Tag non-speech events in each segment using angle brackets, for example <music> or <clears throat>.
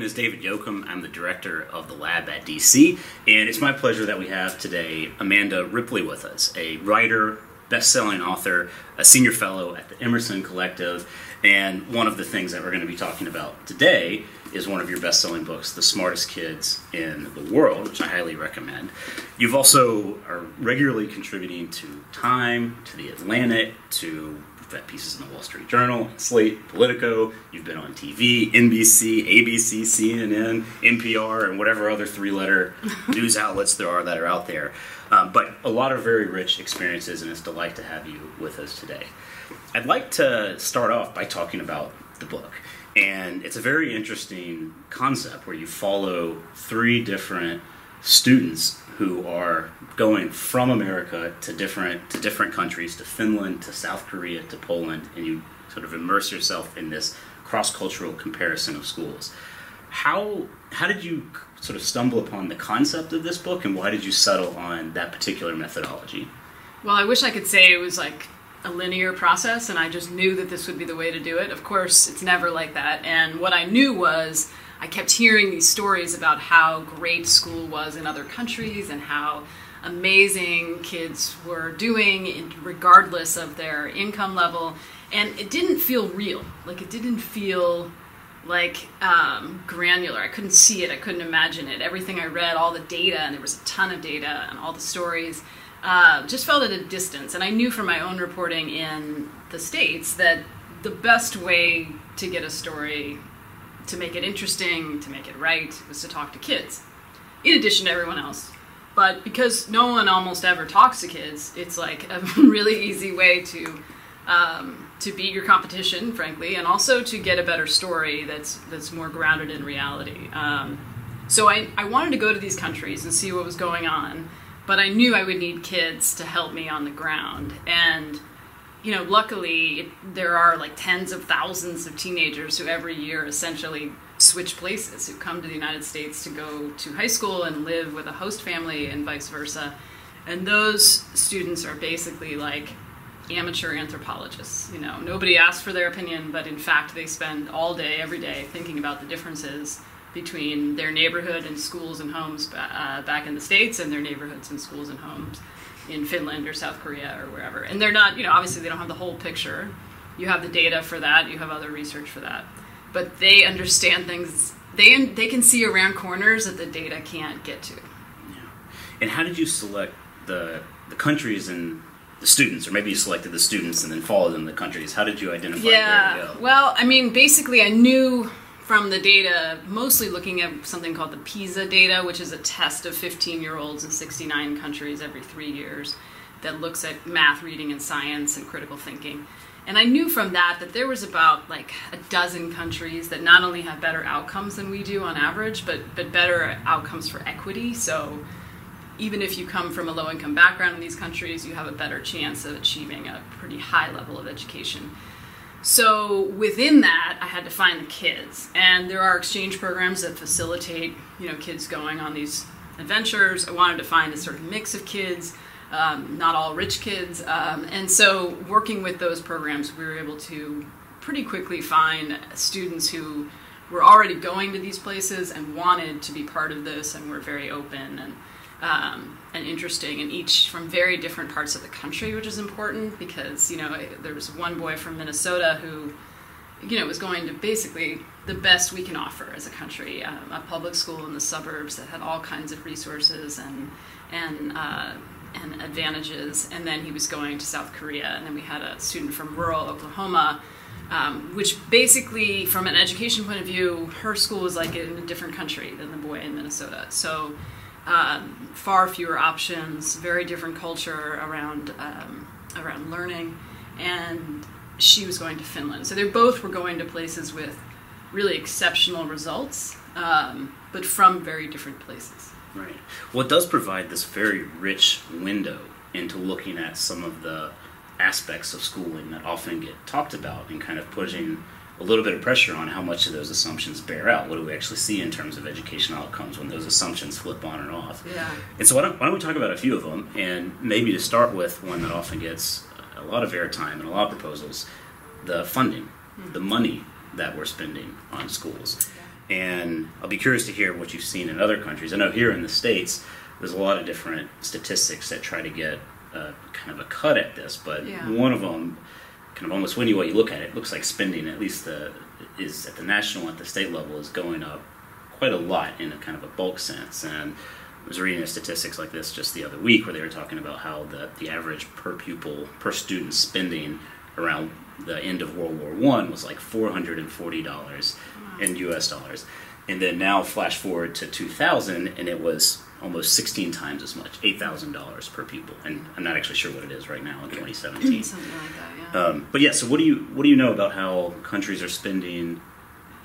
Name is David Yokum. I'm the director of the lab at DC, and it's my pleasure that we have today Amanda Ripley with us, a writer, best-selling author, a senior fellow at the Emerson Collective, and one of the things that we're going to be talking about today is one of your best-selling books, The Smartest Kids in the World, which I highly recommend. You've also are regularly contributing to Time, to The Atlantic, to got pieces in the Wall Street Journal, Slate, Politico. You've been on TV, NBC, ABC, CNN, NPR, and whatever other three-letter <laughs> news outlets there are that are out there. Um, but a lot of very rich experiences, and it's a delight to have you with us today. I'd like to start off by talking about the book. And it's a very interesting concept where you follow three different students who are going from America to different to different countries, to Finland, to South Korea, to Poland, and you sort of immerse yourself in this cross-cultural comparison of schools. How how did you sort of stumble upon the concept of this book, and why did you settle on that particular methodology? Well, I wish I could say it was like a linear process, and I just knew that this would be the way to do it. Of course, it's never like that. And what I knew was I kept hearing these stories about how great school was in other countries and how amazing kids were doing regardless of their income level. And it didn't feel real. Like it didn't feel like um, granular. I couldn't see it. I couldn't imagine it. Everything i read all the data and there was a ton of data and all the stories uh, just felt at a distance. And i knew from my own reporting in the states that the best way to get a story to make it interesting, to make it right, was to talk to kids, in addition to everyone else. But because no one almost ever talks to kids, it's like a <laughs> really easy way to um, to beat your competition, frankly, and also to get a better story that's that's more grounded in reality. Um, so I, I wanted to go to these countries and see what was going on, but I knew I would need kids to help me on the ground. And you know, luckily there are like tens of thousands of teenagers who every year essentially switch places, who come to the United States to go to high school and live with a host family and vice versa. And those students are basically like amateur anthropologists. You know, nobody asks for their opinion, but in fact, they spend all day, every day, thinking about the differences between their neighborhood and schools and homes uh, back in the states and their neighborhoods and schools and homes in Finland or South Korea or wherever. And they're not, you know, obviously they don't have the whole picture. You have the data for that, you have other research for that. But they understand things, they, they can see around corners that the data can't get to. Yeah. And how did you select the, the countries and the students, or maybe you selected the students and then followed them the countries? How did you identify yeah, where to go? Well, I mean, basically, I knew from the data, mostly looking at something called the PISA data, which is a test of 15 year olds in 69 countries every three years that looks at math, reading, and science and critical thinking. And I knew from that that there was about like a dozen countries that not only have better outcomes than we do on average, but but better outcomes for equity. So even if you come from a low income background in these countries, you have a better chance of achieving a pretty high level of education. So within that, I had to find the kids, and there are exchange programs that facilitate, you know, kids going on these adventures. I wanted to find a sort of mix of kids, um, not all rich kids, um, and so working with those programs, we were able to pretty quickly find students who were already going to these places and wanted to be part of this, and were very open and. Um, and interesting, and each from very different parts of the country, which is important because you know there was one boy from Minnesota who, you know, was going to basically the best we can offer as a country, um, a public school in the suburbs that had all kinds of resources and and uh, and advantages, and then he was going to South Korea, and then we had a student from rural Oklahoma. Um, which basically, from an education point of view, her school was like in a different country than the boy in Minnesota. So um, far fewer options, very different culture around um, around learning, and she was going to Finland. So they both were going to places with really exceptional results, um, but from very different places. Right. Well, it does provide this very rich window into looking at some of the aspects of schooling that often get talked about and kind of pushing a little bit of pressure on how much of those assumptions bear out. What do we actually see in terms of educational outcomes when those assumptions flip on and off? Yeah. And so why don't, why don't we talk about a few of them? And maybe to start with one that often gets a lot of airtime and a lot of proposals, the funding, mm-hmm. the money that we're spending on schools. Yeah. And I'll be curious to hear what you've seen in other countries. I know here in the States, there's a lot of different statistics that try to get uh, kind of a cut at this, but Yeah. one of them, kind of almost when you what you look at it, looks like spending at least the is at the national at the state level is going up quite a lot in a kind of a bulk sense. And I was reading statistics like this just the other week where they were talking about how the the average per pupil per student spending around the end of World War One was like four hundred and forty dollars in U.S. dollars, and then now flash forward to two thousand, and it was almost sixteen times as much, eight thousand dollars per pupil. And I'm not actually sure what it is right now in 2017. <clears throat> Something like that, yeah. Um, but yeah, so what do you what do you know about how countries are spending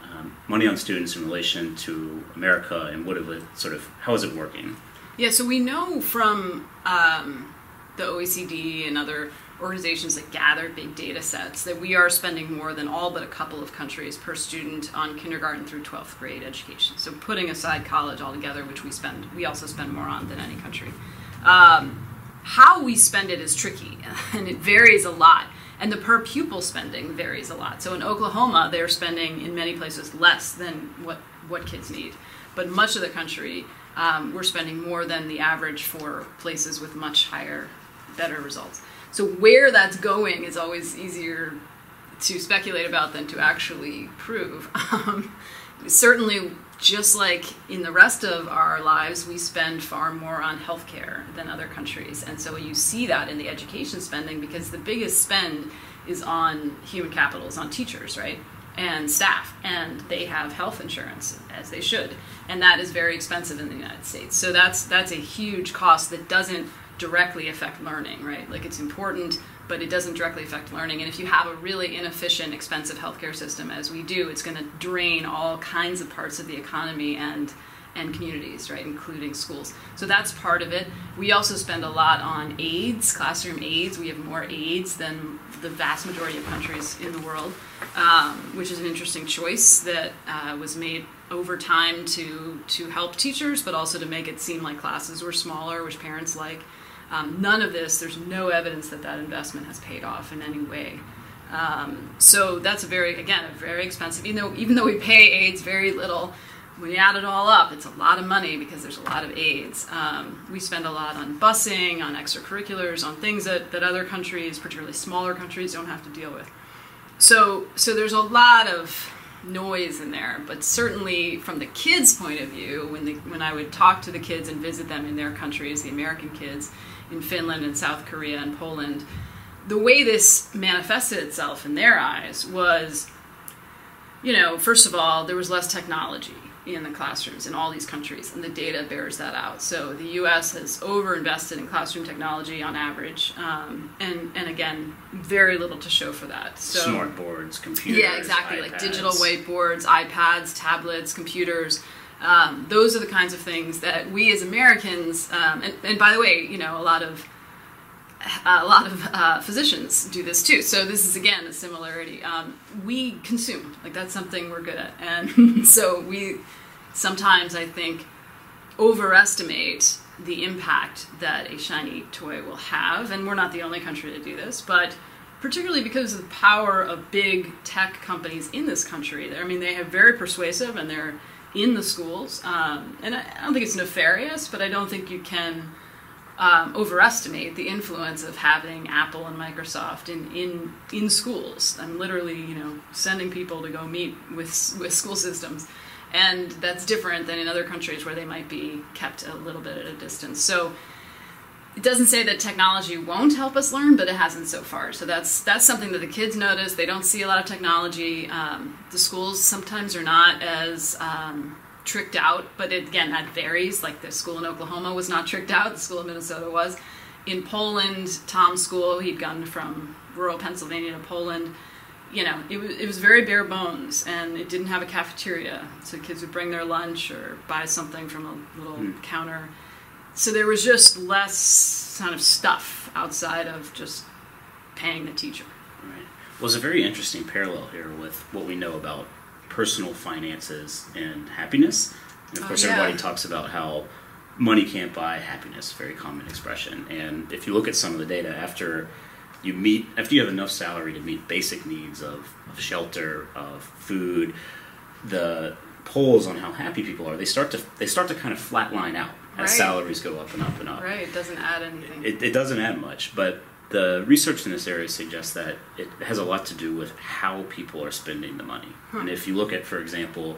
um, money on students in relation to America, and what it sort of how is it working? Yeah, so we know from um, the OECD and other organizations that gather big data sets that we are spending more than all but a couple of countries per student on kindergarten through 12th grade education. So putting aside college altogether, which we spend, we also spend more on than any country. Um, how we spend it is tricky, <laughs> and it varies a lot. And the per pupil spending varies a lot. So in Oklahoma, they're spending in many places less than what, what kids need. But much of the country, um, we're spending more than the average for places with much higher, better results. So where that's going is always easier to speculate about than to actually prove. <laughs> Um, certainly, just like in the rest of our lives, we spend far more on healthcare than other countries. And so you see that in the education spending because the biggest spend is on human capital, is on teachers, right? And staff, and they have health insurance as they should, and that is very expensive in the United States. So that's that's a huge cost that doesn't directly affect learning, right? Like it's important, but it doesn't directly affect learning. And if you have a really inefficient, expensive healthcare system, as we do, it's going to drain all kinds of parts of the economy and and communities, right, including schools. So that's part of it. We also spend a lot on aides, classroom aides. We have more aides than the vast majority of countries in the world, um, which is an interesting choice that uh, was made over time to to help teachers, but also to make it seem like classes were smaller, which parents like. Um, none of this, there's no evidence that that investment has paid off in any way. Um, so that's a very, again, a very expensive. Even though even though we pay aides very little, when you add it all up, it's a lot of money because there's a lot of aides. Um, we spend a lot on busing, on extracurriculars, on things that, that other countries, particularly smaller countries, don't have to deal with. So so there's a lot of noise in there, but certainly from the kids' point of view, when the, when I would talk to the kids and visit them in their countries, the American kids in Finland and South Korea and Poland, the way this manifested itself in their eyes was, you know, first of all, there was less technology in the classrooms in all these countries, and the data bears that out. So the U.S. has overinvested in classroom technology on average, um, and and again, very little to show for that. So Smart boards, computers, yeah, exactly. Like digital whiteboards, iPads, tablets, computers. Um, those are the kinds of things that we as Americans, um, and, and by the way, you know, a lot of a lot of uh, physicians do this too. So this is again a similarity. Um, we consume like that's something we're good at, and <laughs> so we sometimes I think overestimate the impact that a shiny toy will have. And we're not the only country to do this, but particularly because of the power of big tech companies in this country. I mean, they have very persuasive, and they're in the schools. Um, and I I don't think it's nefarious, but I don't think you can um, overestimate the influence of having Apple and Microsoft in, in in schools. I'm literally, you know, sending people to go meet with with school systems, and that's different than in other countries where they might be kept a little bit at a distance. So it doesn't say that technology won't help us learn, but it hasn't so far. So that's that's something that the kids notice. They don't see a lot of technology. Um, the schools sometimes are not as um, tricked out, but it, again, that varies. Like the school in Oklahoma was not tricked out. The school in Minnesota was. In Poland, Tom's school, he'd gone from rural Pennsylvania to Poland. You know, it was, it was very bare bones, and it didn't have a cafeteria. So kids would bring their lunch or buy something from a little Hmm. counter. So there was just less kind of stuff outside of just paying the teacher. Right. Well, it's a very interesting parallel here with what we know about personal finances and happiness. And of Oh, course, yeah. everybody talks about how money can't buy happiness, very common expression. And if you look at some of the data, after you meet, after you have enough salary to meet basic needs of, of shelter, of food, the polls on how happy people are, they start to they start to kind of flatline out as Right. salaries go up and up and up. Right. It doesn't add anything. It, it doesn't add much, but the research in this area suggests that it has a lot to do with how people are spending the money. And if you look at, for example,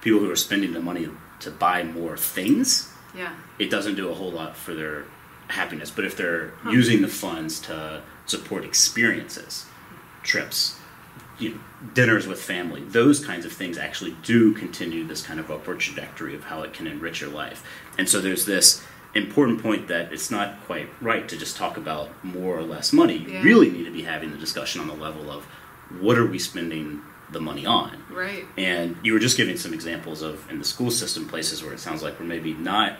people who are spending the money to buy more things, yeah. it doesn't do a whole lot for their happiness. But if they're using the funds to support experiences, trips, you know, dinners with family, those kinds of things actually do continue this kind of upward trajectory of how it can enrich your life. And so there's this important point that it's not quite right to just talk about more or less money. You Yeah. really need to be having the discussion on the level of what are we spending the money on? Right. And you were just giving some examples of in the school system places where it sounds like we're maybe not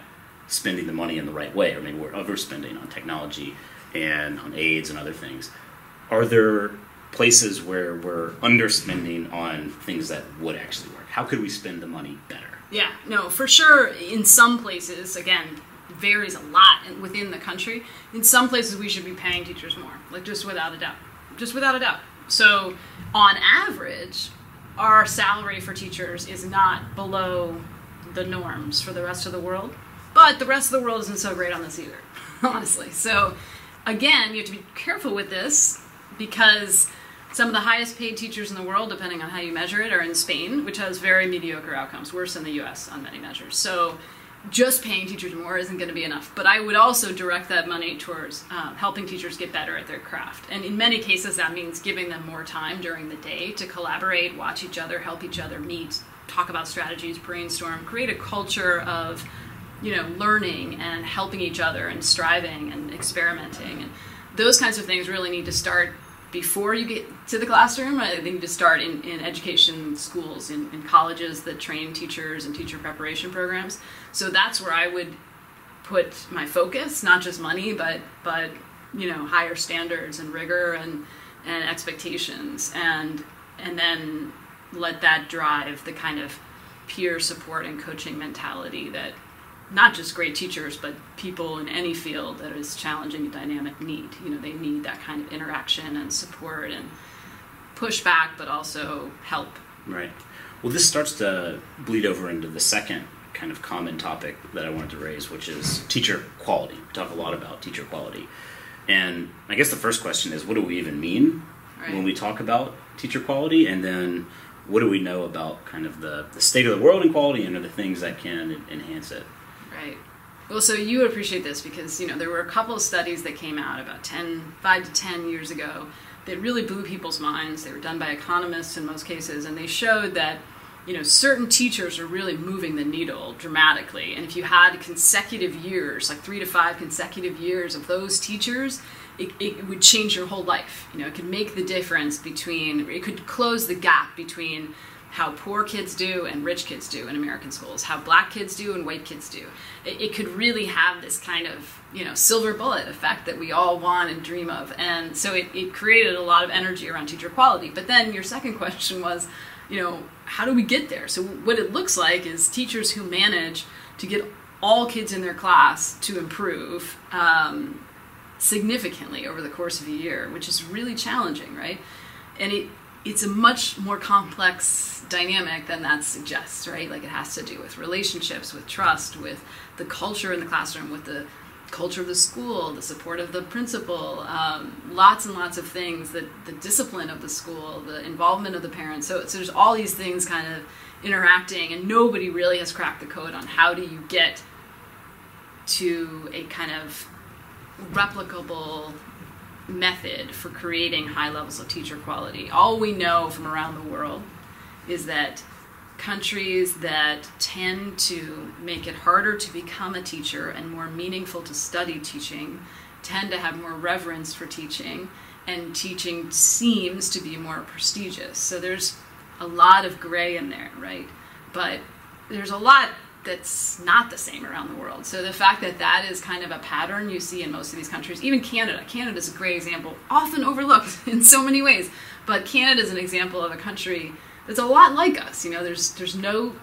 spending the money in the right way, or maybe we're overspending on technology and on aides and other things. Are there places where we're underspending on things that would actually work? How could we spend the money better? Yeah, no, for sure. In some places, again, varies a lot within the country. In some places, we should be paying teachers more, like just without a doubt, just without a doubt. So, on average, our salary for teachers is not below the norms for the rest of the world, but the rest of the world isn't so great on this either, <laughs> honestly. So, again, you have to be careful with this because some of the highest paid teachers in the world, depending on how you measure it, are in Spain, which has very mediocre outcomes, worse than the US on many measures. So just paying teachers more isn't going to be enough. But I would also direct that money towards um, helping teachers get better at their craft. And in many cases, that means giving them more time during the day to collaborate, watch each other, help each other meet, talk about strategies, brainstorm, create a culture of you know learning and helping each other and striving and experimenting and those kinds of things really need to start before you get to the classroom. Uh, I think need to start in, in education schools, in, in colleges that train teachers and teacher preparation programs. So that's where I would put my focus, not just money, but but you know higher standards and rigor and and expectations, and and then let that drive the kind of peer support and coaching mentality that not just great teachers, but people in any field that is challenging and dynamic need. You know, they need that kind of interaction and support and pushback, but also help. Right. Well, this starts to bleed over into the second kind of common topic that I wanted to raise, which is teacher quality. We talk a lot about teacher quality. And I guess the first question is what do we even mean Right. when we talk about teacher quality? And then what do we know about kind of the, the state of the world in quality and are the things that can enhance it? Well, so you appreciate this because, you know, there were a couple of studies that came out about 10, 5 to 10 years ago that really blew people's minds. They were done by economists in most cases, and they showed that, you know, certain teachers are really moving the needle dramatically. And if you had consecutive years, like three to five consecutive years of those teachers, it, it would change your whole life. You know, it could make the difference between, it could close the gap between how poor kids do and rich kids do in American schools, how black kids do and white kids do. It, it could really have this kind of, you know, silver bullet effect that we all want and dream of. And so it, it created a lot of energy around teacher quality. But then your second <laughs> question was, you know, how do we get there? So what it looks like is teachers who manage to get all kids in their class to improve um, significantly over the course of a year, which is really challenging, right? And it it's a much more complex dynamic than that suggests, right? Like it has to do with relationships, with trust, with the culture in the classroom, with the culture of the school, the support of the principal, um, lots and lots of things, the, the discipline of the school, the involvement of the parents. So, so there's all these things kind of interacting, and nobody really has cracked the code on how do you get to a kind of replicable method for creating high levels of teacher quality. All we know from around the world is that countries that tend to make it harder to become a teacher and more meaningful to study teaching tend to have more reverence for teaching and teaching seems to be more prestigious. So there's a lot of gray in there, right? But there's a lot that's not the same around the world. So the fact that that is kind of a pattern you see in most of these countries, even Canada. Canada is a great example, often overlooked <laughs> in so many ways. But Canada is an example of a country that's a lot like us. You know, there's there's no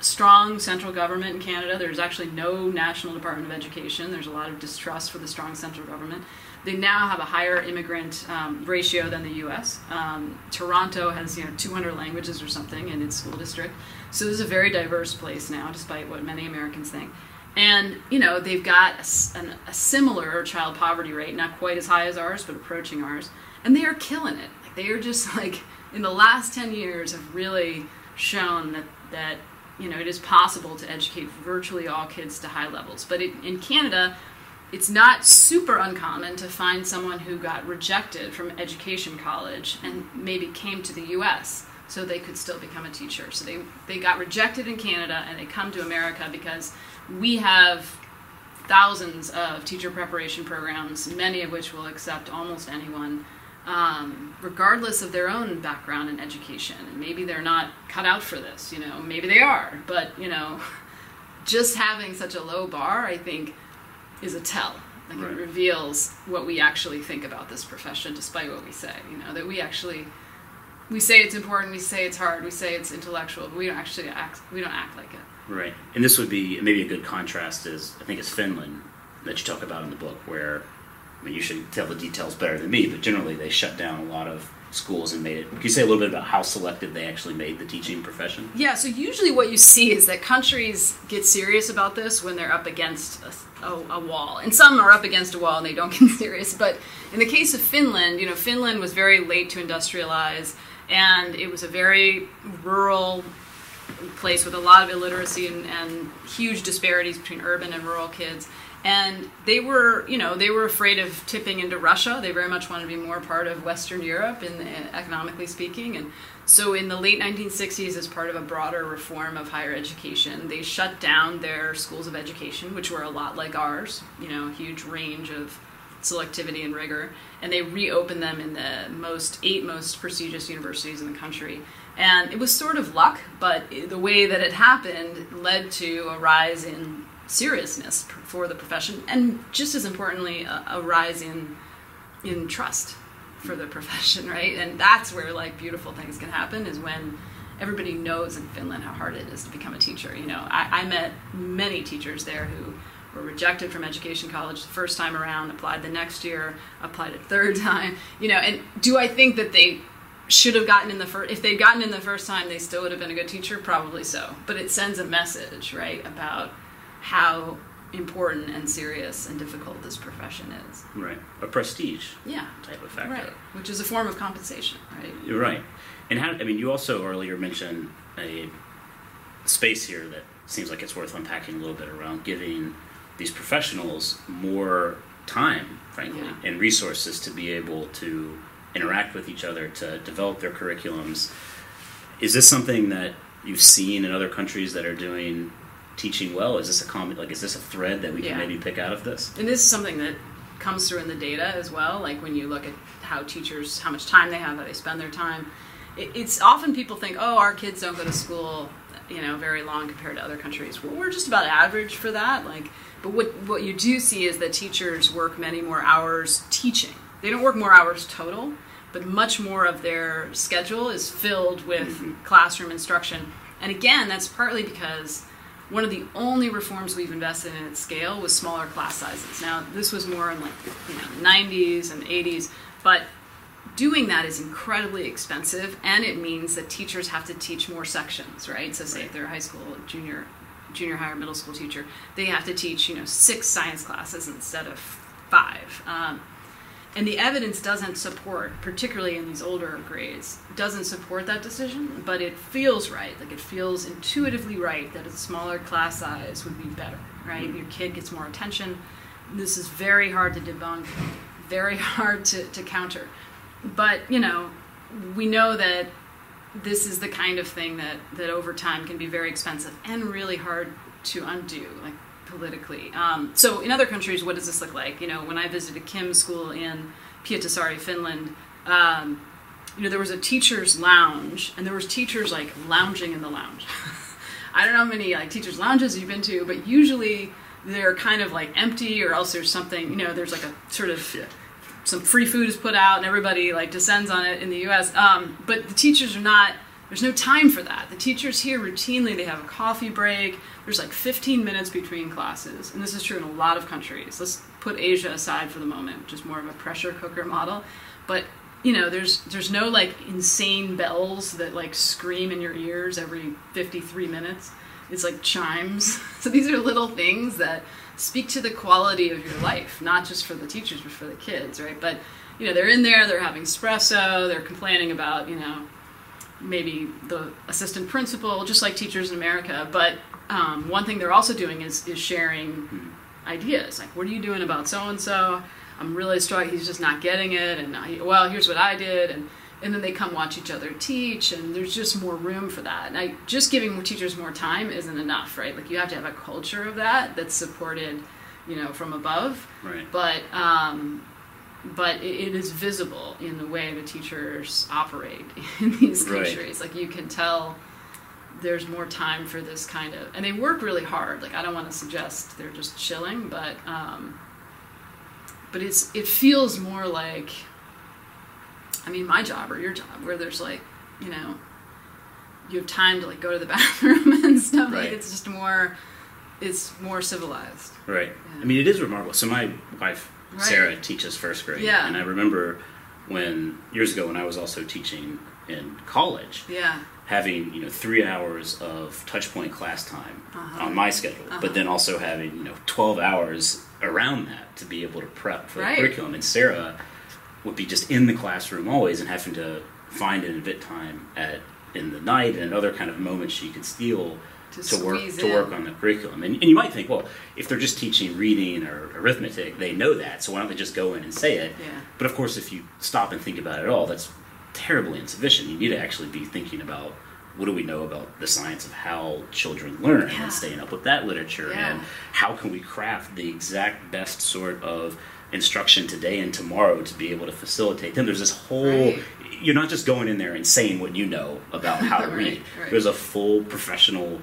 strong central government in Canada. There's actually no national department of education. There's a lot of distrust for the strong central government. They now have a higher immigrant um, ratio than the U.S. Um, Toronto has you know 200 languages or something in its school district, so this is a very diverse place now, despite what many Americans think. And you know they've got a, an, a similar child poverty rate, not quite as high as ours, but approaching ours, and they are killing it. Like they are just <laughs> like in the last 10 years have really shown that that you know it is possible to educate virtually all kids to high levels. But it, in Canada, it's not super uncommon to find someone who got rejected from education college and maybe came to the US so they could still become a teacher. So they, they got rejected in Canada and they come to America because we have thousands of teacher preparation programs, many of which will accept almost anyone, um, regardless of their own background in education. And maybe they're not cut out for this, you know, maybe they are, but, you know, <laughs> just having such a low bar, I think, is a tell. Like Right. it reveals what we actually think about this profession, despite what we say. You know that we actually we say it's important, we say it's hard, we say it's intellectual, but we don't actually act. We don't act like it. Right. And this would be maybe a good contrast is I think it's Finland that you talk about in the book where I mean you should tell the details better than me, but generally they shut down a lot of schools and made it. Can you say a little bit about how selective they actually made the teaching profession? Yeah. So usually what you see is that countries get serious about this when they're up against a, a, a wall, and some are up against a wall and they don't <laughs> get serious. But in the case of Finland, you know, Finland was very late to industrialize, and it was a very rural place with a lot of illiteracy and, and huge disparities between urban and rural kids. And they were, you know, they were afraid of tipping into Russia. They very much wanted to be more part of Western Europe, in, economically speaking. And so, in the late 1960s, as part of a broader reform of higher education, they shut down their schools of education, which were a lot like ours. You know, huge range of selectivity and rigor, and they reopened them in the most eight most prestigious universities in the country. And it was sort of luck, but the way that it happened led to a rise in seriousness for the profession, and just as importantly, a, a rise in in trust for the <laughs> profession, right? And that's where like beautiful things can happen is when everybody knows in Finland how hard it is to become a teacher. You know, I, I met many teachers there who were rejected from education college the first time around, applied the next year, applied a third <laughs> time. You know, and do I think that they should have gotten in the first if they'd gotten in the first time they still would have been a good teacher probably so but it sends a message right about how important and serious and difficult this profession is Right. A prestige yeah type of factor. right which is a form of compensation right You're right. And how, I mean, you also earlier mentioned a space here that seems like it's worth unpacking a little bit around giving these professionals more time, frankly, Yeah. and resources to be able to interact with each other, to develop their curriculums. Is this something that you've seen in other countries that are doing teaching well? Is this a common, like, is this a thread that we can maybe pick out of this? and this is something that comes through in the data as well like when you look at how teachers how much time they have how they spend their time. It, it's often people think oh our kids don't go to school you know very long compared to other countries. Well, we're just about average for that like but what what you do see is that teachers work many more hours teaching. They don't work more hours total but much more of their schedule is filled with mm-hmm. classroom instruction. And again that's partly because one of the only reforms we've invested in at scale was smaller class sizes. Now, this was more in like you know 90s and 80s, but doing that is incredibly expensive, and it means that teachers have to teach more sections, right? So, say if they're a high school junior, junior high or middle school teacher, they have to teach you know six science classes instead of five. Um, and the evidence doesn't support, particularly in these older grades, doesn't support that decision, but it feels right. Like it feels intuitively right that a smaller class size would be better, right? Mm-hmm. Your kid gets more attention. This is very hard to debunk, very <laughs> hard to, to counter. But, you know, we know that this is the kind of thing that, that over time can be very expensive and really hard to undo, like politically. Um, so in other countries, what does this look like? You know, when I visited Kim's school in Pietarsaari, Finland, um, you know, there was a teacher's lounge, and there was teachers like lounging in the lounge. <laughs> I don't know how many like teachers' lounges you've been to, but usually they're kind of like empty, or else there's something. You know, there's like a sort of Yeah. some free food is put out and everybody like descends on it in the U.S. Um, but the teachers are not. There's no time for that. The teachers here routinely they have a coffee break. There's like 15 minutes between classes, and this is true in a lot of countries. Let's put Asia aside for the moment, which is more of a pressure cooker model. But you know, there's there's no like insane bells that like scream in your ears every 53 minutes. It's like chimes. <laughs> So these are little things that speak to the quality of your life, not just for the teachers but for the kids, right? But you know, they're in there, they're having espresso, they're complaining about, you know, maybe the assistant principal, just like teachers in America. But um, one thing they're also doing is is sharing ideas. Like, what are you doing about so and so? I'm really struggling. He's just not getting it. And I, well, here's what I did. And and then they come watch each other teach. And there's just more room for that. And I just giving teachers more time isn't enough, right? Like you have to have a culture of that that's supported, you know, from above. Right. But um, but it, it is visible in the way the teachers operate <laughs> in these Right. countries. Like you can tell there's more time for this kind of, and they work really hard. Like I don't want to suggest they're just chilling, but um, but it's it feels more like, I mean, my job or your job, where there's like, you know, you have time to like go to the <laughs> bathroom and stuff. Like it's just more, it's more civilized. Right. Yeah. I mean, it is remarkable. So my wife Right. Sarah teaches first grade, Yeah. and I remember when years ago when I was also teaching in college, Yeah. having you know three hours of touch point class time Uh-huh. on my schedule, Uh-huh. but then also having you know twelve hours around that to be able to prep for Right. the curriculum. And Sarah would be just in the classroom always, and having to find an event time at in the night and other kind of moments she could steal To to, work to work on the curriculum. And, and you might think, well, if they're just teaching reading or arithmetic, they know that, so why don't they just go in and say it? Yeah. But of course, if you stop and think about it at all, that's terribly insufficient. You need to actually be thinking about what do we know about the science of how children learn Yeah. and staying up with that literature Yeah. and how can we craft the exact best sort of instruction today and tomorrow to be able to facilitate them. There's this whole Right. you're not just going in there and saying what you know about how to <laughs> Right, read. right. There's a full professional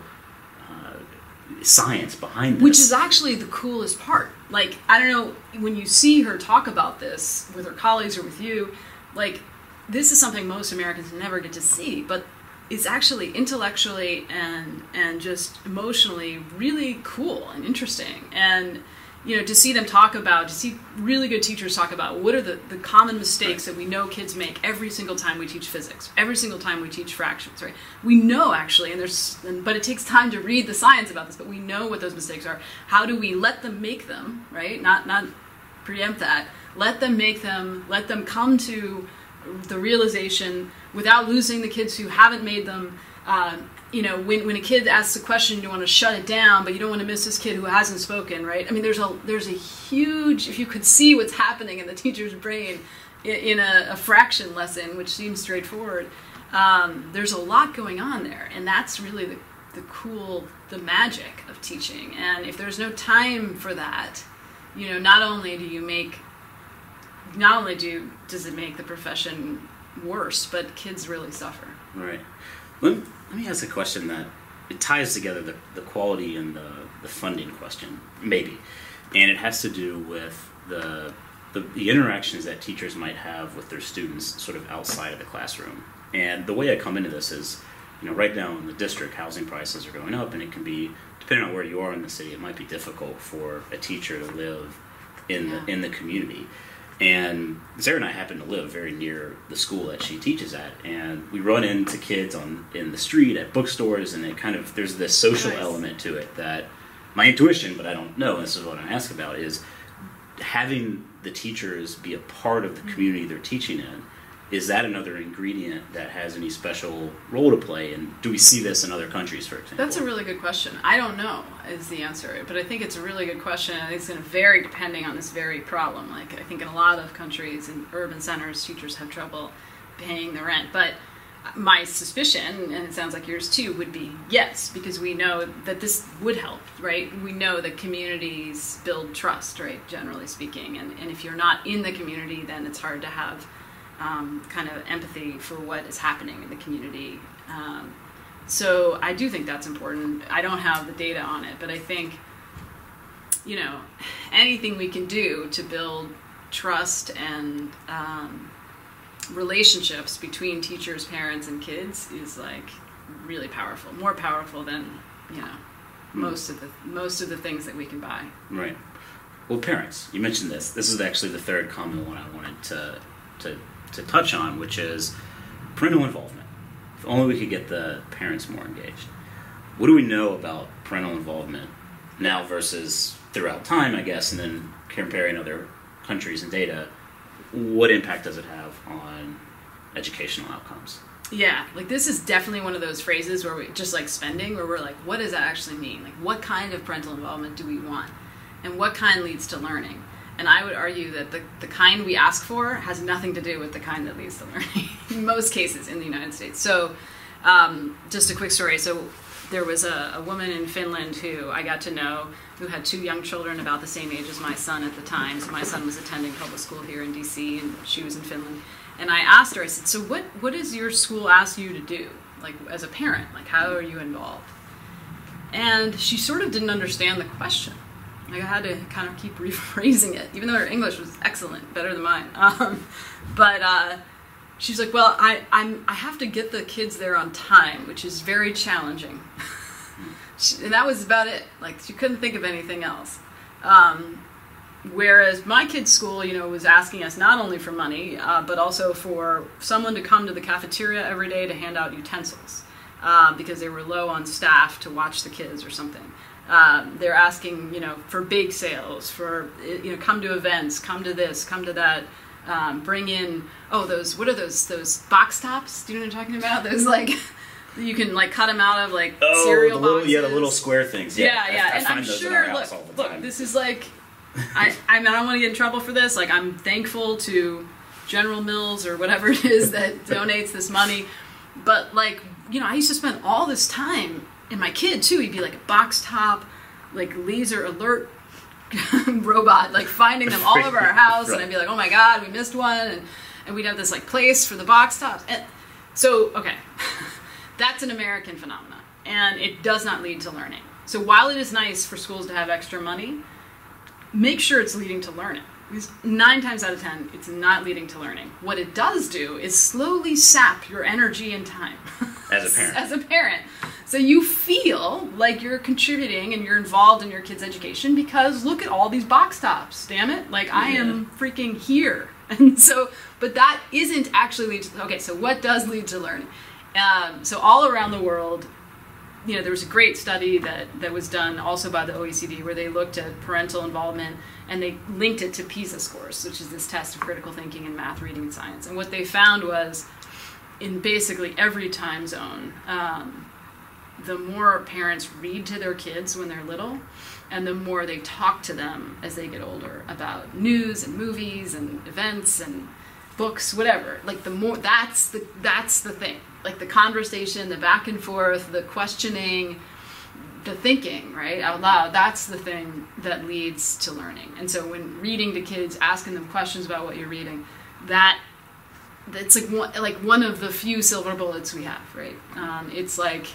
science behind this. Which is actually the coolest part. Like, I don't know, when you see her talk about this with her colleagues or with you, like, this is something most Americans never get to see, but it's actually intellectually and and just emotionally really cool and interesting. And you know, to see them talk about, to see really good teachers talk about what are the, the common mistakes that we know kids make every single time we teach physics, every single time we teach fractions, right? We know actually, and there's, and, but it takes time to read the science about this, but we know what those mistakes are. How do we let them make them, right? Not, not preempt that. Let them make them, let them come to the realization without losing the kids who haven't made them. Um, you know, when, when a kid asks a question, you want to shut it down, but you don't want to miss this kid who hasn't spoken, right? I mean, there's a there's a huge. If you could see what's happening in the <laughs> teacher's brain in, a, a fraction lesson, which seems straightforward, um, there's a lot going on there, and that's really the the cool, the magic of teaching. And if there's no time for that, you know, not only do you make not only do does it make the profession worse, but kids really suffer. Right. Let, let me ask a question that it ties together the, the quality and the, the funding question, maybe. And it has to do with the, the, the interactions that teachers might have with their students sort of outside of the classroom. And the way I come into this is, you know, right now in the district, housing prices are going up, and it can be, depending on where you are in the city, it might be difficult for a teacher to live in Yeah. the in the community. And Sarah and I happen to live very near the school that she teaches at, and we run into kids on in the street at bookstores, and it kind of there's this social Nice. element to it that my intuition, but I don't know. And this is what I ask about is having the teachers be a part of the community they're teaching in. Is that another ingredient that has any special role to play? And do we see this in other countries, for example? That's a really good question. I don't know is the answer, but I think it's a really good question. Think it's going to vary depending on this very problem. Like I think in a lot of countries in urban centers, teachers have trouble paying the rent. But my suspicion, and it sounds like yours too, would be yes, because we know that this would help, right? We know that communities build trust, right? Generally speaking, and and if you're not in the community, then it's hard to have um, kind of empathy for what is happening in the community. Um, so I do think that's important. I don't have the data on it, but I think, you know, anything we can do to build trust and um, relationships between teachers, parents, and kids is like really powerful. More powerful than you know most of the most of the things that we can buy. Right. well, parents. You mentioned this. This is actually the third common one I wanted to to to touch on, which is parental involvement. If only we could get the parents more engaged. What do we know about parental involvement now versus throughout time, I guess, and then comparing other countries and data? What impact does it have on educational outcomes? Yeah, like this is definitely one of those phrases where we just like spending, where we're like, what does that actually mean? Like, what kind of parental involvement do we want? And what kind leads to learning? And I would argue that the, the kind we ask for has nothing to do with the kind that leads to learning <laughs> in most cases in the United States. So, um, just a quick story. So, there was a, a, woman in Finland who I got to know who had two young children about the same age as my son at the time. So, my son was attending public school here in DC and she was in Finland. And I asked her, I said, So, what, what does your school ask you to do? Like, as a parent, like, how are you involved? And she sort of didn't understand the question. Like I had to kind of keep <laughs> rephrasing it, even though her English was excellent, better than mine. <laughs> Um, but uh, she's like, "Well, I I'm I have to get the kids there on time, which is very challenging." <laughs> she, and that was about it. Like she couldn't think of anything else. Um, whereas my kids' school, you know, was asking us not only for money, uh, but also for someone to come to the cafeteria every day to hand out utensils uh, because they were low on staff to watch the kids or something. Um, they're asking, you know, for big sales, for you know, come to events, come to this, come to that. Um, bring in oh those what are those those box tops? Do you know what I'm talking about? <laughs> Those like <laughs> you can like cut them out of like oh, cereal the little, boxes. Yeah, the little square things. Yeah, yeah, yeah. I, I and I'm sure. in our house look, look, this is like I I mean I don't want to get in trouble for this. Like I'm thankful to General Mills or whatever <laughs> it is that donates this money, but like you know I used to spend all this time and my kid too. He'd be like a box top like laser alert <laughs> robot, like finding them all over our <laughs> house, right. and I'd be like, "Oh my god, we missed one," and and we'd have this like place for the box tops. And so, okay, <laughs> that's an American phenomenon, and it does not lead to learning. So while it is nice for schools to have extra money, make sure it's leading to learning. Because nine times out of ten, it's not leading to learning. What it does do is slowly sap your energy and time. As a parent. As a parent. So you feel like you're contributing and you're involved in your kid's education because look at all these box tops, damn it. Like I am freaking here. <laughs> And so, but that isn't actually lead to, okay, so what does lead to learning? Um, so all around the world, you know, there was a great study that, that was done also by the OECD where they looked at parental involvement and they linked it to PISA scores, which is this test of critical thinking in math, reading, and science. And what they found was in basically every time zone, um, the more parents read to their kids when they're little, and the more they talk to them as they get older about news and movies and events and books, whatever. Like the more that's the that's the thing. Like the conversation, the back and forth, the questioning, the thinking, right, out loud, that's the thing that leads to learning. And so when reading to kids, asking them questions about what you're reading, that it's like one, like one of the few silver bullets we have, right? Um, it's like,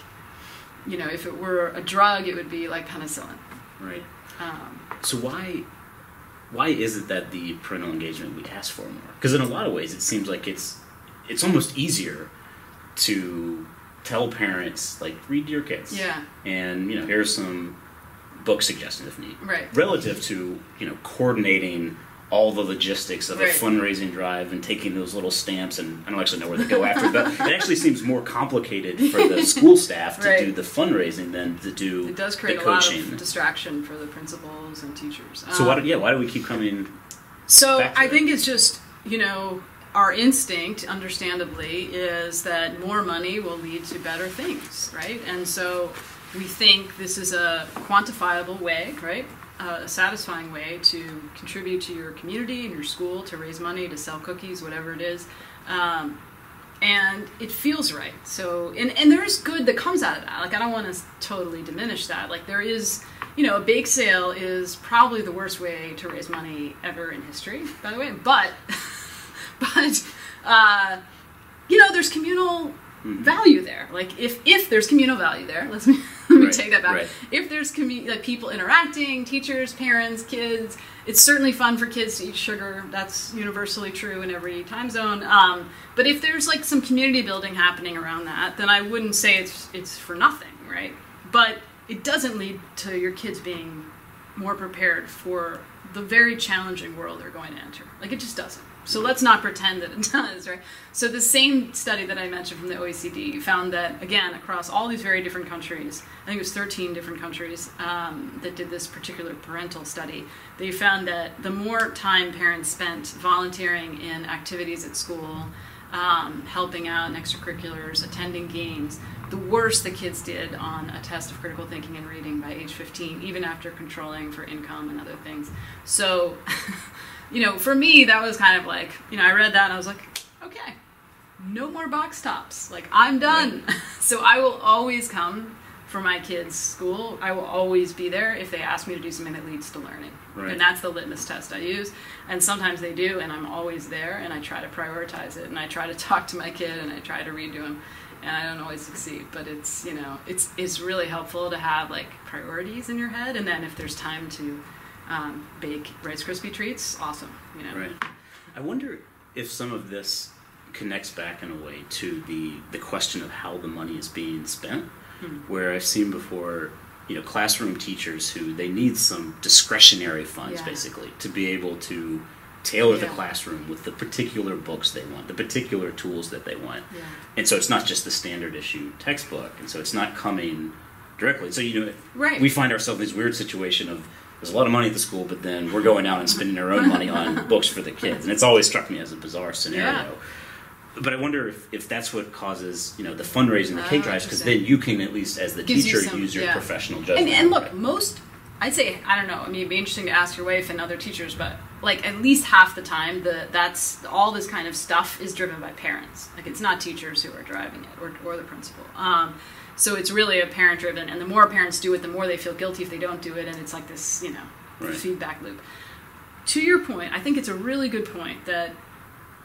you know, if it were a drug, it would be like penicillin. Right. Um, so why why is it that the parental engagement we ask for more? Because in a lot of ways, it seems like it's it's almost easier to tell parents like read to your kids. Yeah. And you know, here's some book suggestions if need. Right. Relative to you know coordinating all the logistics of Right. a fundraising drive and taking those little stamps and I don't actually know where they go after, but it actually seems more complicated for the <laughs> school staff to Right. do the fundraising than to do it does create the a lot of distraction for the principals and teachers. so why Um, do, yeah, why do we keep coming? So I think it's just you know our instinct, understandably, is that more money will lead to better things, right? And so we think this is a quantifiable way, right? Uh, a satisfying way to contribute to your community and your school, to raise money, to sell cookies, whatever it is. Um, and it feels right. So, and, and there's good that comes out of that. Like, I don't want to totally diminish that. Like, there is, you know, a bake sale is probably the worst way to raise money ever in history, by the way. But, <laughs> but, uh, you know, there's communal value there. Like, if if there's communal value there, let's me Right, take that back. right. If there's commu- like people interacting, teachers, parents, kids, it's certainly fun for kids to eat sugar. That's universally true in every time zone. Um, but if there's like some community building happening around that, then I wouldn't say it's it's for nothing, right? But it doesn't lead to your kids being more prepared for the very challenging world they're going to enter. Like it just doesn't. So let's not pretend that it <laughs> does, right? So the same study that I mentioned from the OECD found that again across all these very different countries, I think it was 13 different countries um, that did this particular parental study. They found that the more time parents spent volunteering in activities at school, um, helping out in extracurriculars, attending games, the worse the kids did on a test of critical thinking and reading by age 15, even after controlling for income and other things. So, <laughs> you know, for me, that was kind of like, you know, I read that and I was like, okay, no more box tops. Like, I'm done. Right. <laughs> so I will always come for my kids' school. I will always be there if they ask me to do something that leads to learning. Right. And that's the litmus test I use. And sometimes they do, and I'm always there, and I try to prioritize it, and I try to <laughs> talk to my kid, and I try to read to him and I don't always succeed, but it's you know it's it's really helpful to have like priorities in your head, and then if there's time to um, bake Rice Krispie treats, awesome. You know. Right. I wonder if some of this connects back in a way to the the question of how the money is being spent, hmm. where I've seen before. You know, classroom teachers who they need some discretionary funds yeah. basically to be able to tailor yeah. the classroom with the particular books they want, the particular tools that they want. Yeah. And so it's not just the standard issue textbook, and so it's not coming directly. So you know, right. we find ourselves in this weird situation of there's a lot of money at the school, but then we're going out and spending our own money on <laughs> books for the kids, and it's always struck me as a bizarre scenario. Yeah. But I wonder if, if that's what causes you know the fundraising, the cake oh, drives, because then you can at least as the Gives teacher you some, use your professional judgment. And, and look, most I'd say I don't know. I mean, it'd be interesting to ask your wife and other teachers, but like at least half the time, the that's all this kind of stuff is driven by parents. Like it's not teachers who are driving it or or the principal. Um, so it's really a parent driven, and the more parents do it, the more they feel guilty if they don't do it, and it's like this, you know, right. feedback loop. To your point, I think it's a really good point that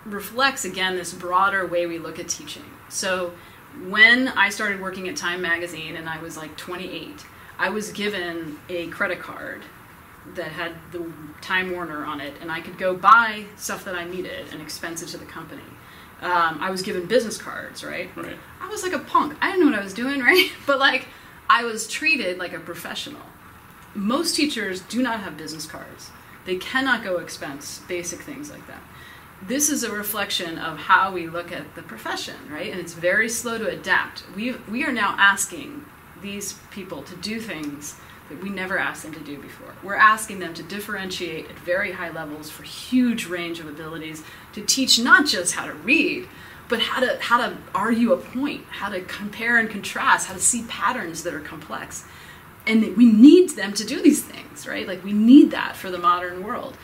reflects again this broader way we look at teaching. So when I started working at Time Magazine and I was like 28 I was given a credit card that had the Time Warner on it, and I could go buy stuff that I needed and expense it to the company. Um, I was given business cards, right? Right. I was like a punk. I didn't know what I was doing, <laughs> right? But like, I was treated like a professional. Most teachers do not have business cards. They cannot go expense basic things like that. This is a reflection of how we look at the profession, right? And it's very slow to adapt. We we are now asking these people to do things that we never asked them to do before. We're asking them to differentiate at very high levels for huge range of abilities to teach not just how to read, but how to how to argue a point, how to compare and contrast, how to see patterns that are complex. And we need them to do these things, right? Like we need that for the modern world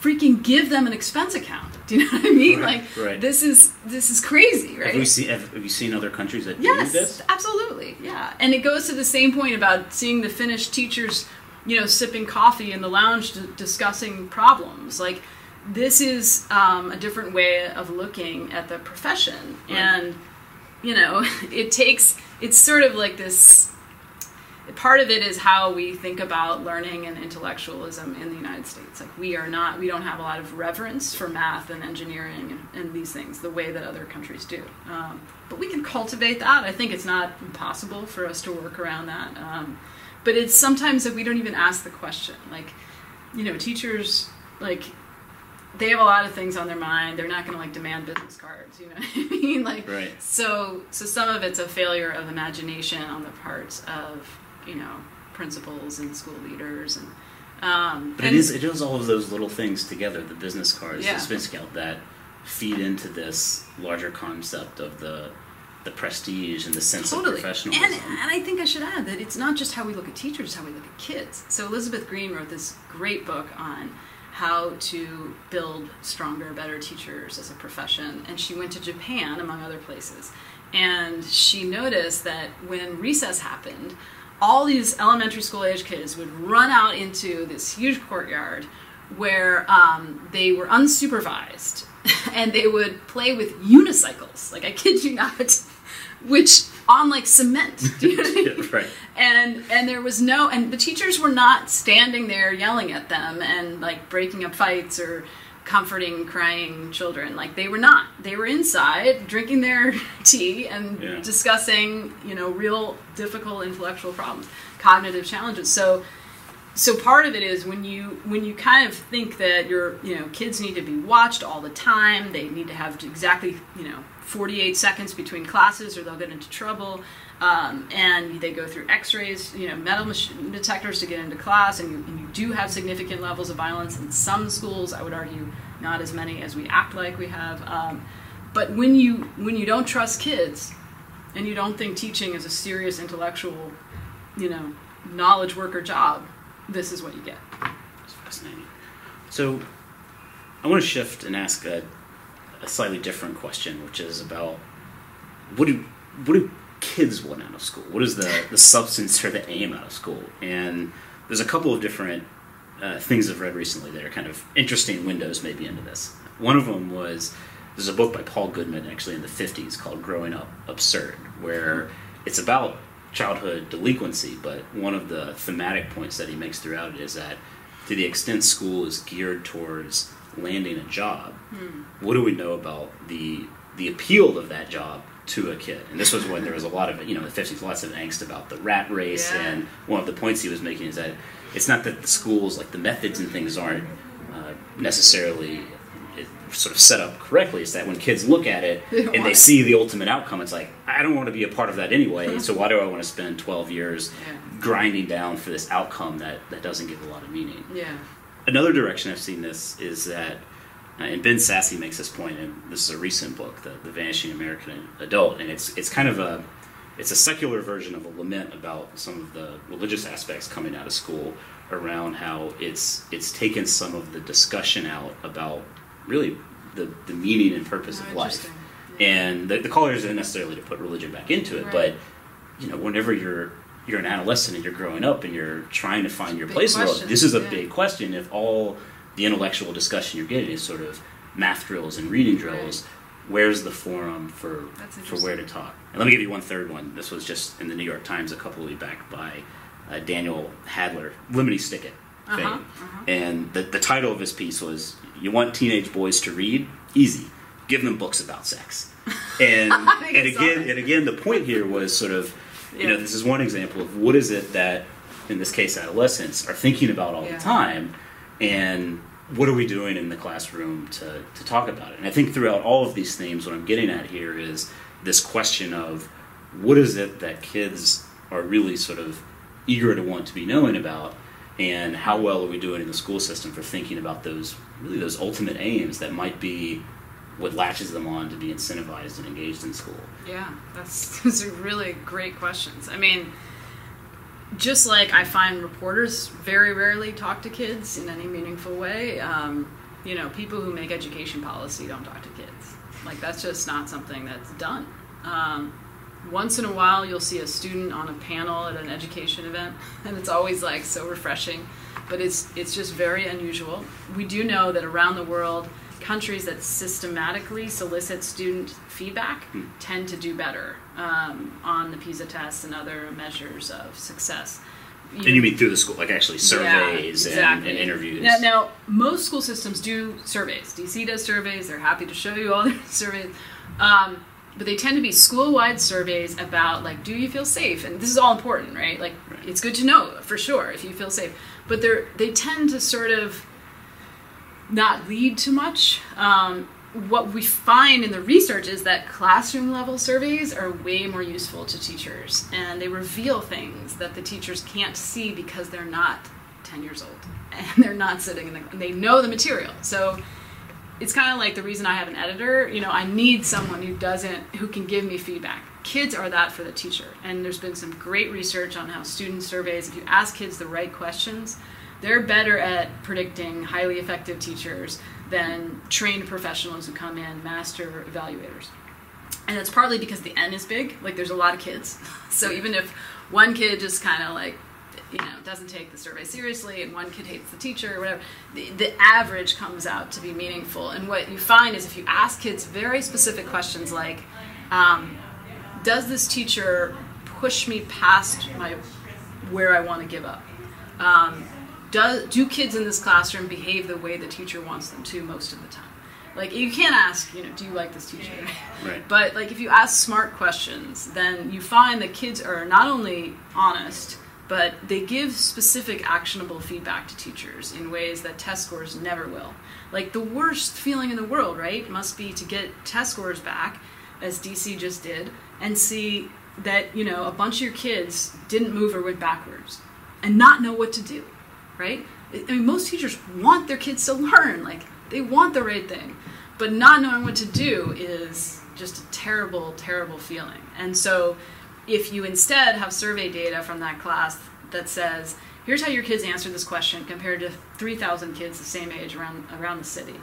freaking give them an expense account. <laughs> Do you know what I mean? Right, like right. this is this is crazy, right? Have you seen have, have you seen other countries that yes, do this? Absolutely, yeah. And it goes to the same point about seeing the Finnish teachers, you know, sipping coffee in the lounge discussing problems. Like this is um, a different way of looking at the profession, right. and you know, <laughs> it takes it's sort of like this part of it is how we think about learning and intellectualism in the United States. Like we are not, we don't have a lot of reverence for math and engineering and, and these things the way that other countries do. Um, but we can cultivate that. I think it's not impossible for us to work around that. Um, but it's sometimes that we don't even ask the question. Like, you know, teachers like they have a lot of things on their mind. They're not going to like demand business cards, you know what I <laughs> mean? Like, right. so so some of it's a failure of imagination on the part of you know principals and school leaders and um, but and it is it is all of those little things together the business cards yeah. the spin scout that feed into this larger concept of the the prestige and the sense totally. of professionalism and, and I think I should add that it's not just how we look at teachers it's how we look at kids so Elizabeth Green wrote this great book on how to build stronger better teachers as a profession and she went to Japan among other places and she noticed that when recess happened all these elementary school age kids would run out into this huge courtyard where um, they were unsupervised. <laughs> And they would play with unicycles. Like i kid you not. <laughs> Which on like cement. <laughs> You know I mean? right. And and there was no and the teachers were not standing there yelling at them and like breaking up fights or comforting crying children. Like they were not. They were inside drinking their <laughs> tea and yeah. discussing you know real difficult intellectual problems cognitive challenges. So so part of it is when you when you kind of think that your you know kids need to be watched all the time they need to have exactly you know 48 seconds between classes or they'll get into trouble um, and they go through x-rays you know metal detectors to get into class and you, and you do have significant levels of violence in some schools i would argue not as many as we act like we have um, but when you when you don't trust kids and you don't think teaching is a serious intellectual you know knowledge worker job this is what you get. It's fascinating. So, I want to shift and ask a, a slightly different question, which is about what do what do kids want out of school? What is the the substance or the aim out of school? And there's a couple of different uh, things I've read recently that are kind of interesting windows maybe into this. One of them was there's a book by Paul Goodman actually in the 50s called Growing Up Absurd, where it's about childhood delinquency, but one of the thematic points that he makes throughout it is that to the extent school is geared towards landing a job, hmm. what do we know about the the appeal of that job to a kid? And this was when there was a lot of you know in the fifties, lots of angst about the rat race, yeah. and one of the points he was making is that it's not that the schools like the methods and things aren't uh, necessarily sort of set up correctly is that when kids look at it and they see the ultimate outcome, it's like I don't want to be a part of that anyway. so why do I want to spend 12 years grinding down for this outcome that that doesn't give a lot of meaning? Yeah. Another direction I've seen this is that, and Ben Sasse makes this point, and this is a recent book, the, the Vanishing American Adult, and it's it's kind of a it's a secular version of a lament about some of the religious aspects coming out of school around how it's it's taken some of the discussion out about really the, the meaning and purpose oh, of life. Yeah. And the, the call isn't necessarily to put religion back into it, right. but you know, whenever you're you're an adolescent and you're growing up and you're trying to find your place in the world, this is a yeah. big question. If all the intellectual discussion you're getting is sort of math drills and reading drills, right. where's the forum for for where to talk? And let me give you one third one. This was just in the New York Times a couple of weeks back by uh, Daniel Handler, Lemony Snicket fame. Uh-huh, uh-huh. And the, the title of his piece was You Want Teenage Boys to Read? Easy. Give them books about sex. <laughs> And, and again, and again, the point here was sort of, you yeah. know, this is one example of what is it that, in this case, adolescents are thinking about all yeah. the time, and what are we doing in the classroom to, to talk about it? And I think throughout all of these themes, what I'm getting at here is this question of what is it that kids are really sort of eager to want to be knowing about and how well are we doing in the school system for thinking about those really those ultimate aims that might be what latches them on to be incentivized and engaged in school yeah that's <laughs> those are really great questions i mean just like i find reporters very rarely talk to kids in any meaningful way um, you know people who make education policy don't talk to kids. Like that's just not something that's done. Um, once in a while you'll see a student on a panel at an education event <laughs> and it's always like so refreshing but it's it's just very unusual. We do know that around the world countries that systematically solicit student feedback hmm. tend to do better um, on the PISA tests and other measures of success. You, and you mean through the school, like actually surveys yeah, exactly. and, and, interviews? Now, now, most school systems do surveys. DC does surveys. They're happy to show you all <laughs> their surveys. Um, but they tend to be school-wide surveys about like do you feel safe and this is all important right like right. it's good to know for sure if you feel safe but they're they tend to sort of not lead to much um, what we find in the research is that classroom level surveys are way more useful to teachers and they reveal things that the teachers can't see because they're not 10 years old <laughs> and they're not sitting in the they know the material so it's kind of like the reason I have an editor. You know, I need someone who doesn't, who can give me feedback. Kids are that for the teacher. And there's been some great research on how student surveys, if you ask kids the right questions, they're better at predicting highly effective teachers than trained professionals who come in, master evaluators. And it's partly because the N is big, like there's a lot of kids. <laughs> So even if one kid just kind of like you know doesn't take the survey seriously and one kid hates the teacher or whatever the, the average comes out to be meaningful and what you find is if you ask kids very specific questions like um, does this teacher push me past my where i want to give up um, do, do kids in this classroom behave the way the teacher wants them to most of the time like you can't ask you know do you like this teacher <laughs> right. but like if you ask smart questions then you find that kids are not only honest but they give specific actionable feedback to teachers in ways that test scores never will. Like the worst feeling in the world, right, must be to get test scores back, as DC just did, and see that, you know, a bunch of your kids didn't move or went backwards and not know what to do, right? I mean, most teachers want their kids to <laughs> learn, like, they want the right thing, but not knowing what to do is just a terrible, terrible feeling. And so, if you instead have survey data from that class that says, here's how your kids answered this question compared to 3,000 kids the same age around, around the city,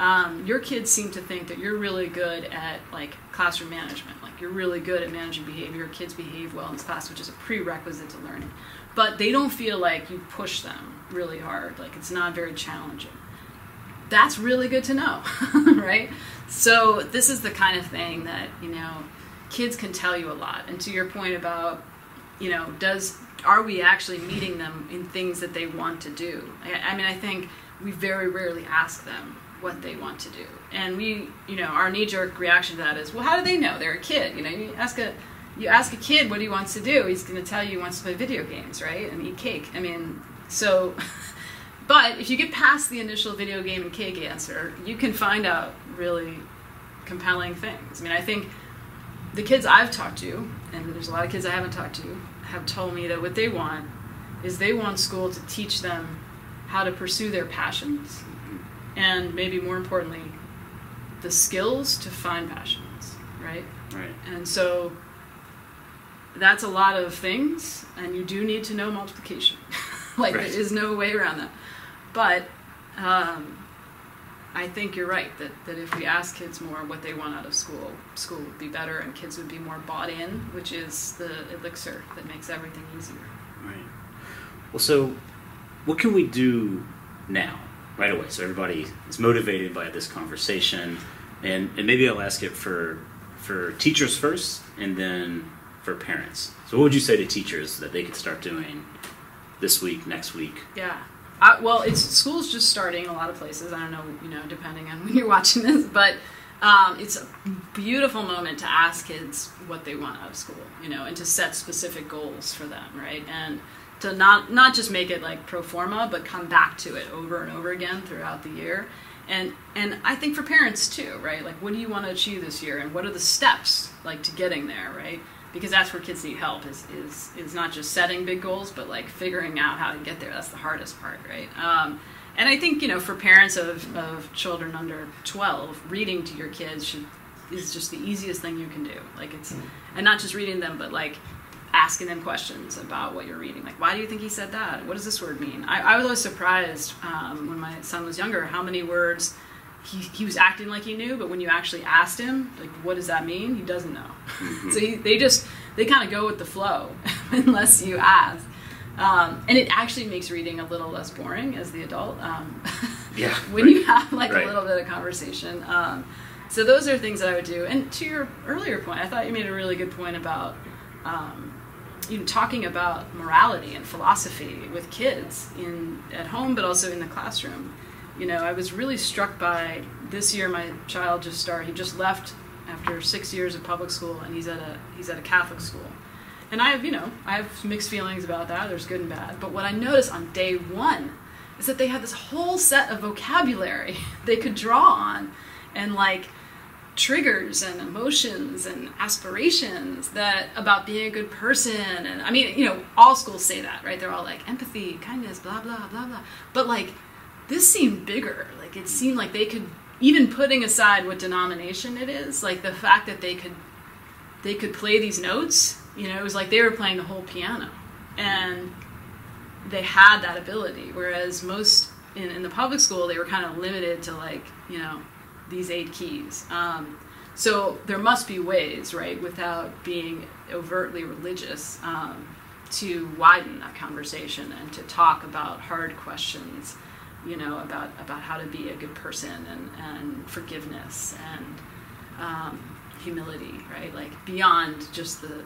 um, your kids seem to think that you're really good at like classroom management. Like you're really good at managing behavior. Your kids behave well in this class, which is a prerequisite to learning. But they don't feel like you push them really hard. Like it's not very challenging. That's really good to know, <laughs> right? So this is the kind of thing that you know kids can tell you a lot. And to your point about, you know, does are we actually meeting them in things that they want to do? I, I mean, I think we very rarely ask them what they want to do, and we, you know, our knee jerk reaction to that is, well, how do they know? They're a kid, you know. You ask a you ask a kid what he wants to do, he's going to tell you he wants to play video games, right, and eat cake. I mean, so. <laughs> But if you get past the initial video game and cake answer, you can find out really compelling things. I mean, I think the kids I've talked to, and there's a lot of kids I haven't talked to, have told me that what they want is they want school to teach them how to pursue their passions and maybe more importantly the skills to find passions right Right. and so that's a lot of things and you do need to know multiplication <laughs> like Right. there is no way around that but um, I think you're right that, that if we ask kids more what they want out of school, school would be better and kids would be more bought in, which is the elixir that makes everything easier. Right. Well, so what can we do now, right away? So everybody is motivated by this conversation, and, and maybe I'll ask it for for teachers first, and then for parents. So what would you say to teachers that they could start doing this week, next week? Yeah. I, well, it's school's just starting a lot of places. I don't know, you know, depending on <laughs> when you're watching this, but um, it's a beautiful moment to ask kids what they want out of school, you know, and to set specific goals for them, right? And to not not just make it like pro forma, but come back to it over and over again throughout the year. And and I think for parents too, right? Like, what do you want to achieve this year, and what are the steps like to getting there, right? Because that's where kids need help is is is not just setting big goals, but like figuring out how to get there. That's the hardest part, right? Um, and I think you know, for parents of, of children under twelve, reading to your kids should is just the easiest thing you can do. Like it's, and not just reading them, but like asking them questions about what you're reading. Like, why do you think he said that? What does this word mean? I, I was always surprised um, when my son was younger how many words he, he was acting like he knew, but when you actually asked him, like, what does that mean? He doesn't know. <laughs> so he, they just, they kind of go with the flow <laughs> unless you ask. Um, and it actually makes reading a little less boring as the adult. Um, <laughs> Yeah, when right. you have like Right. a little bit of conversation. Um, so those are things that I would do. And to your earlier point, I thought you made a really good point about um, you know, talking about morality and philosophy with kids in at home, but also in the classroom. You know, I was really struck by this year. My child just started. He just left after six years of public school, and he's at a he's at a Catholic school. And I have, you know, I have mixed feelings about that. There's good and bad. But what I noticed on day one is that they had this whole set of vocabulary <laughs> they could draw on, and like triggers and emotions and aspirations that about being a good person and i mean you know all schools say that right they're all like empathy kindness blah blah blah blah but like this seemed bigger. Like it seemed like they could even putting aside what denomination it is like the fact that they could they could play these notes you know it was like they were playing the whole piano. And they had that ability whereas most in, in the public school they were kind of limited to like you know these eight keys. Um, so there must be ways right without being overtly religious um, to widen that conversation and to talk about hard questions you know about about how to be a good person and and forgiveness and um, humility right like beyond just the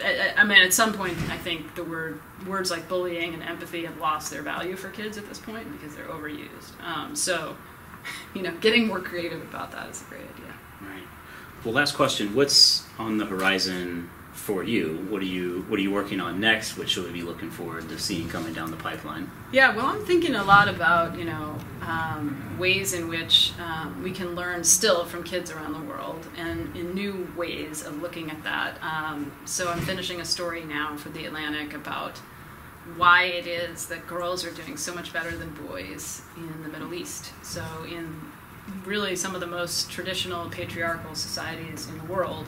I, mean, at some point, I think the word words like bullying and empathy have lost their value for kids at this point because they're overused. Um, so, <laughs> you know, getting more creative about that is a great idea. Right. Well, last question. What's on the horizon for you. What are you What are you working on next? What should we be looking forward to seeing coming down the pipeline? Yeah, well, I'm thinking a lot about you know um, ways in which um, we can learn still from kids around the world, and in new ways of looking at that. Um, so I'm finishing a story now for the Atlantic about why it is that girls are doing so much better than boys in the Middle East. So in really some of the most traditional patriarchal societies in the world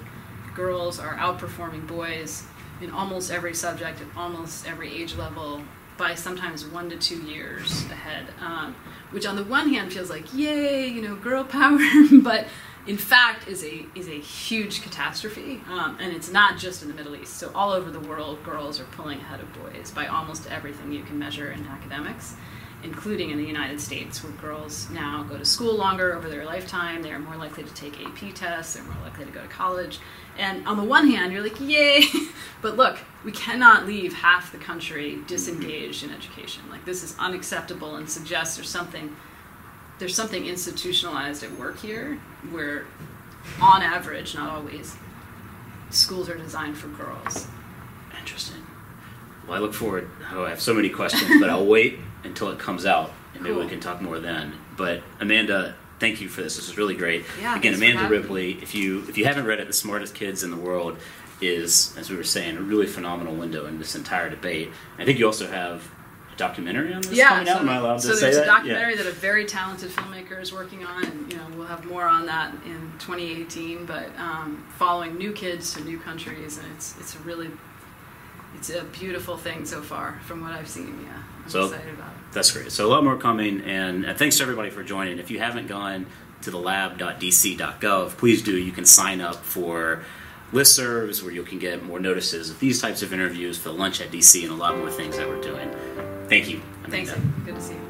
girls are outperforming boys in almost every subject at almost every age level by sometimes one to two years ahead. Um, which on the one hand feels like yay, you know, girl <laughs> power, but in fact is a is a huge catastrophe, um, and it's not just in the Middle East. So all over the world, girls are pulling ahead of boys by almost everything you can measure in academics including in the United States, where girls now go to school longer over their lifetime. They're more likely to take AP tests. They're more likely to go to college. And on the one hand, you're like, yay! <laughs> but look, we cannot leave half the country disengaged in education. Like this is unacceptable, and suggests there's something there's something institutionalized at work here, where, on average, not always, schools are designed for girls. Interesting. Well, I look forward. Oh, I have so many questions, but I'll <laughs> wait until it comes out, and maybe Cool. we can talk more then. But Amanda, thank you for this. This is really great. Yeah, Again, Amanda Ripley. If you if you haven't read it, "The Smartest Kids in the World" is, as we were saying, a really phenomenal window in this entire debate. I think you also have a documentary on this yeah, coming out. so, Am I allowed so to say there's that? a documentary Yeah. that a very talented filmmaker is working on, and you know we'll have more on that in 2018. But um, following new kids to new countries, and it's it's a really it's a beautiful thing so far from what I've seen. Yeah, I'm So- excited about it. That's great. So a lot more coming, and uh, thanks to everybody for joining. If you haven't gone to the lab.dc.gov, please do. You can sign up for listservs where you can get more notices of these types of interviews for lunch at DC and a lot more things that we're doing. Thank you. Thanks. Amanda. Good to see you.